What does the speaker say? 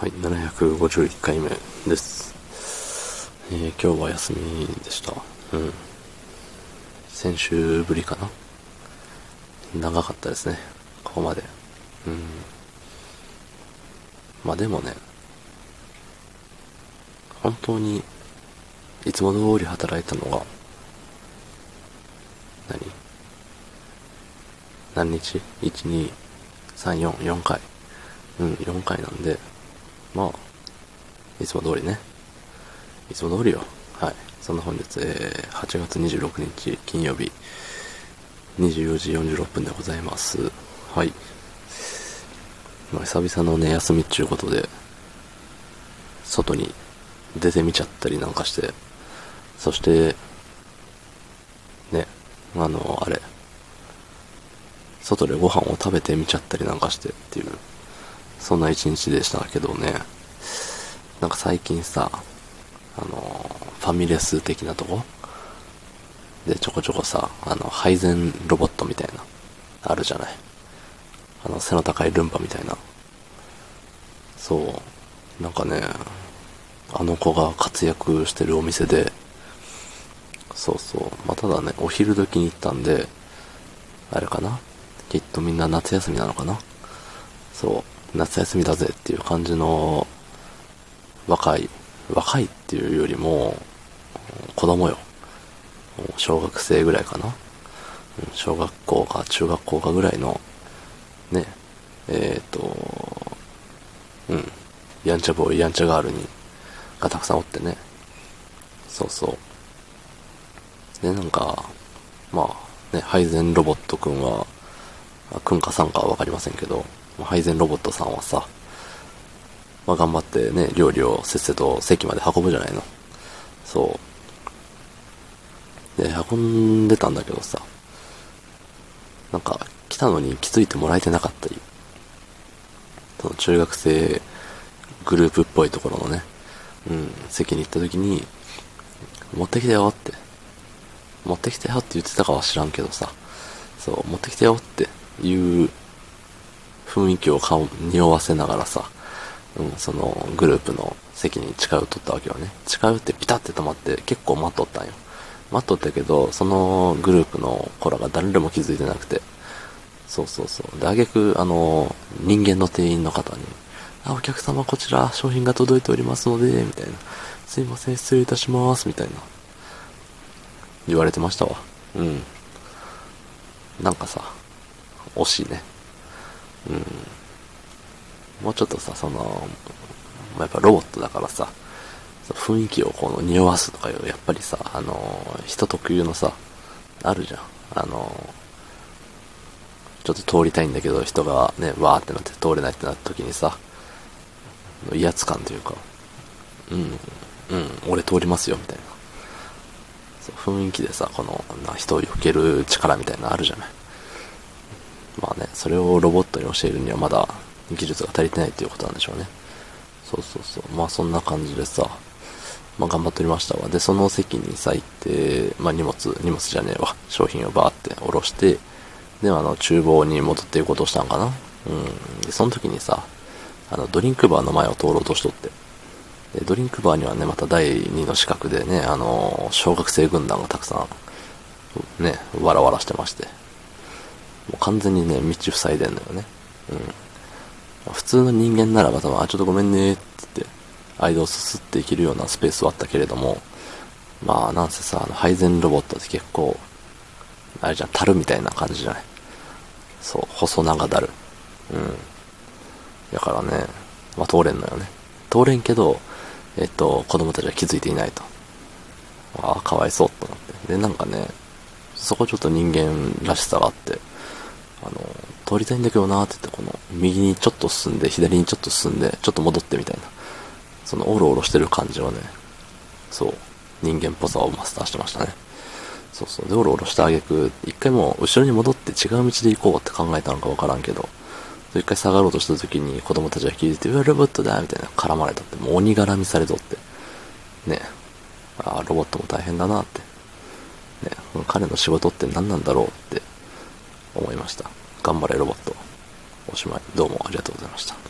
はい、751回目です。えー今日は休みでした。うん。先週ぶりかな長かったですね。ここまで。うん。まあでもね、本当に、いつも通り働いたのが、何？何日 ?1、2、3、4、4回。うん、4回なんで、まあ、いつも通りね。いつも通りよ。はい。そんな本日、えー、8月26日金曜日、24時46分でございます。はい。まあ、久々のね、休みっちゅうことで、外に出てみちゃったりなんかして、そして、ね、あの、あれ、外でご飯を食べてみちゃったりなんかしてっていう、そんな一日でしたけどね。なんか最近さ、あの、ファミレス的なとこ？でちょこちょこさ、あの、配膳ロボットみたいな、あるじゃない？あの、背の高いルンバみたいな。そう。なんかね、あの子が活躍してるお店で、そうそう。まあ、ただね、お昼時に行ったんで、あれかな？きっとみんな夏休みなのかな？そう、夏休みだぜっていう感じの、若い、若いっていうよりも、子供よ。小学生ぐらいかな小学校か中学校かぐらいの、ね、えっ、と、うん、やんちゃボーイ、やんちゃガールに、がたくさんおってね。そうそう。で、なんか、まあ、ね、配膳ロボットくんは、くんかさんかはわかりませんけど、配膳ロボットさんはさ、まあ頑張ってね、料理をせっせと席まで運ぶじゃないの。そう。で、運んでたんだけどさ、なんか、来たのに気づいてもらえてなかったり、その中学生グループっぽいところのね、うん、席に行った時に、持ってきたよって、持ってきたよって言ってたかは知らんけどさ、そう、持ってきたよっていう雰囲気を顔、匂わせながらさ、うん、そのグループの席に近寄っとったわけよね。近寄ってピタって止まって結構待っとったんよ。待っとったけど、そのグループの子らが誰でも気づいてなくて。そうそうそう。で、あげく、あの、人間の店員の方に、あ、お客様こちら商品が届いておりますので、みたいな。すいません、失礼いたします、みたいな。言われてましたわ。うん。なんかさ、惜しいね。うん。もうちょっとさ、その、やっぱロボットだからさ、雰囲気をこの匂わすとかいう、やっぱりさ、あの、人特有のさ、あるじゃん。あの、ちょっと通りたいんだけど、人がね、わーってなって通れないってなった時にさ、威圧感というか、うん、うん、俺通りますよ、みたいな。雰囲気でさ、この、な人を避ける力みたいなのあるじゃない。まあね、それをロボットに教えるにはまだ技術が足りてないっていうことなんでしょうね。そうそうそう。まあそんな感じでさ、まあ頑張っておりましたわ。で、その席にさ、行って、まあ荷物、荷物じゃねえわ。商品をバーって下ろして、で、あの、厨房に戻っていこうとしたんかな。うん。で、その時にさ、あの、ドリンクバーの前を通ろうとしとって。で、ドリンクバーにはね、また第二の資格でね、あの、小学生軍団がたくさん、ね、わらわらしてまして。う完全にね、道塞いでんのよね。うん。普通の人間ならば多分、あ、ちょっとごめんね、って言って、間をすすっていけるようなスペースはあったけれども、まあ、なんせさ、あの、配膳ロボットって結構、あれじゃん、樽みたいな感じじゃない？そう、細長だる。うん。だからね、まあ通れんのよね。通れんけど、えっと、子供たちは気づいていないと。ああ、かわいそうと思って。で、なんかね、そこちょっと人間らしさがあって、あの、通りたいんだけどなーって言って、この、右にちょっと進んで、左にちょっと進んで、ちょっと戻ってみたいな。その、おろおろしてる感じはね、そう、人間っぽさをマスターしてましたね。そうそう。で、おろおろしたあげく、一回もう後ろに戻って違う道で行こうって考えたのかわからんけど、一回下がろうとした時に子供たちが気づいて、うわ、ロボットだみたいな絡まれたって、もう鬼絡みされとって。ねああ、ロボットも大変だなって。ね彼の仕事って何なんだろうって思いました。頑張れロボット。おしまい。どうもありがとうございました。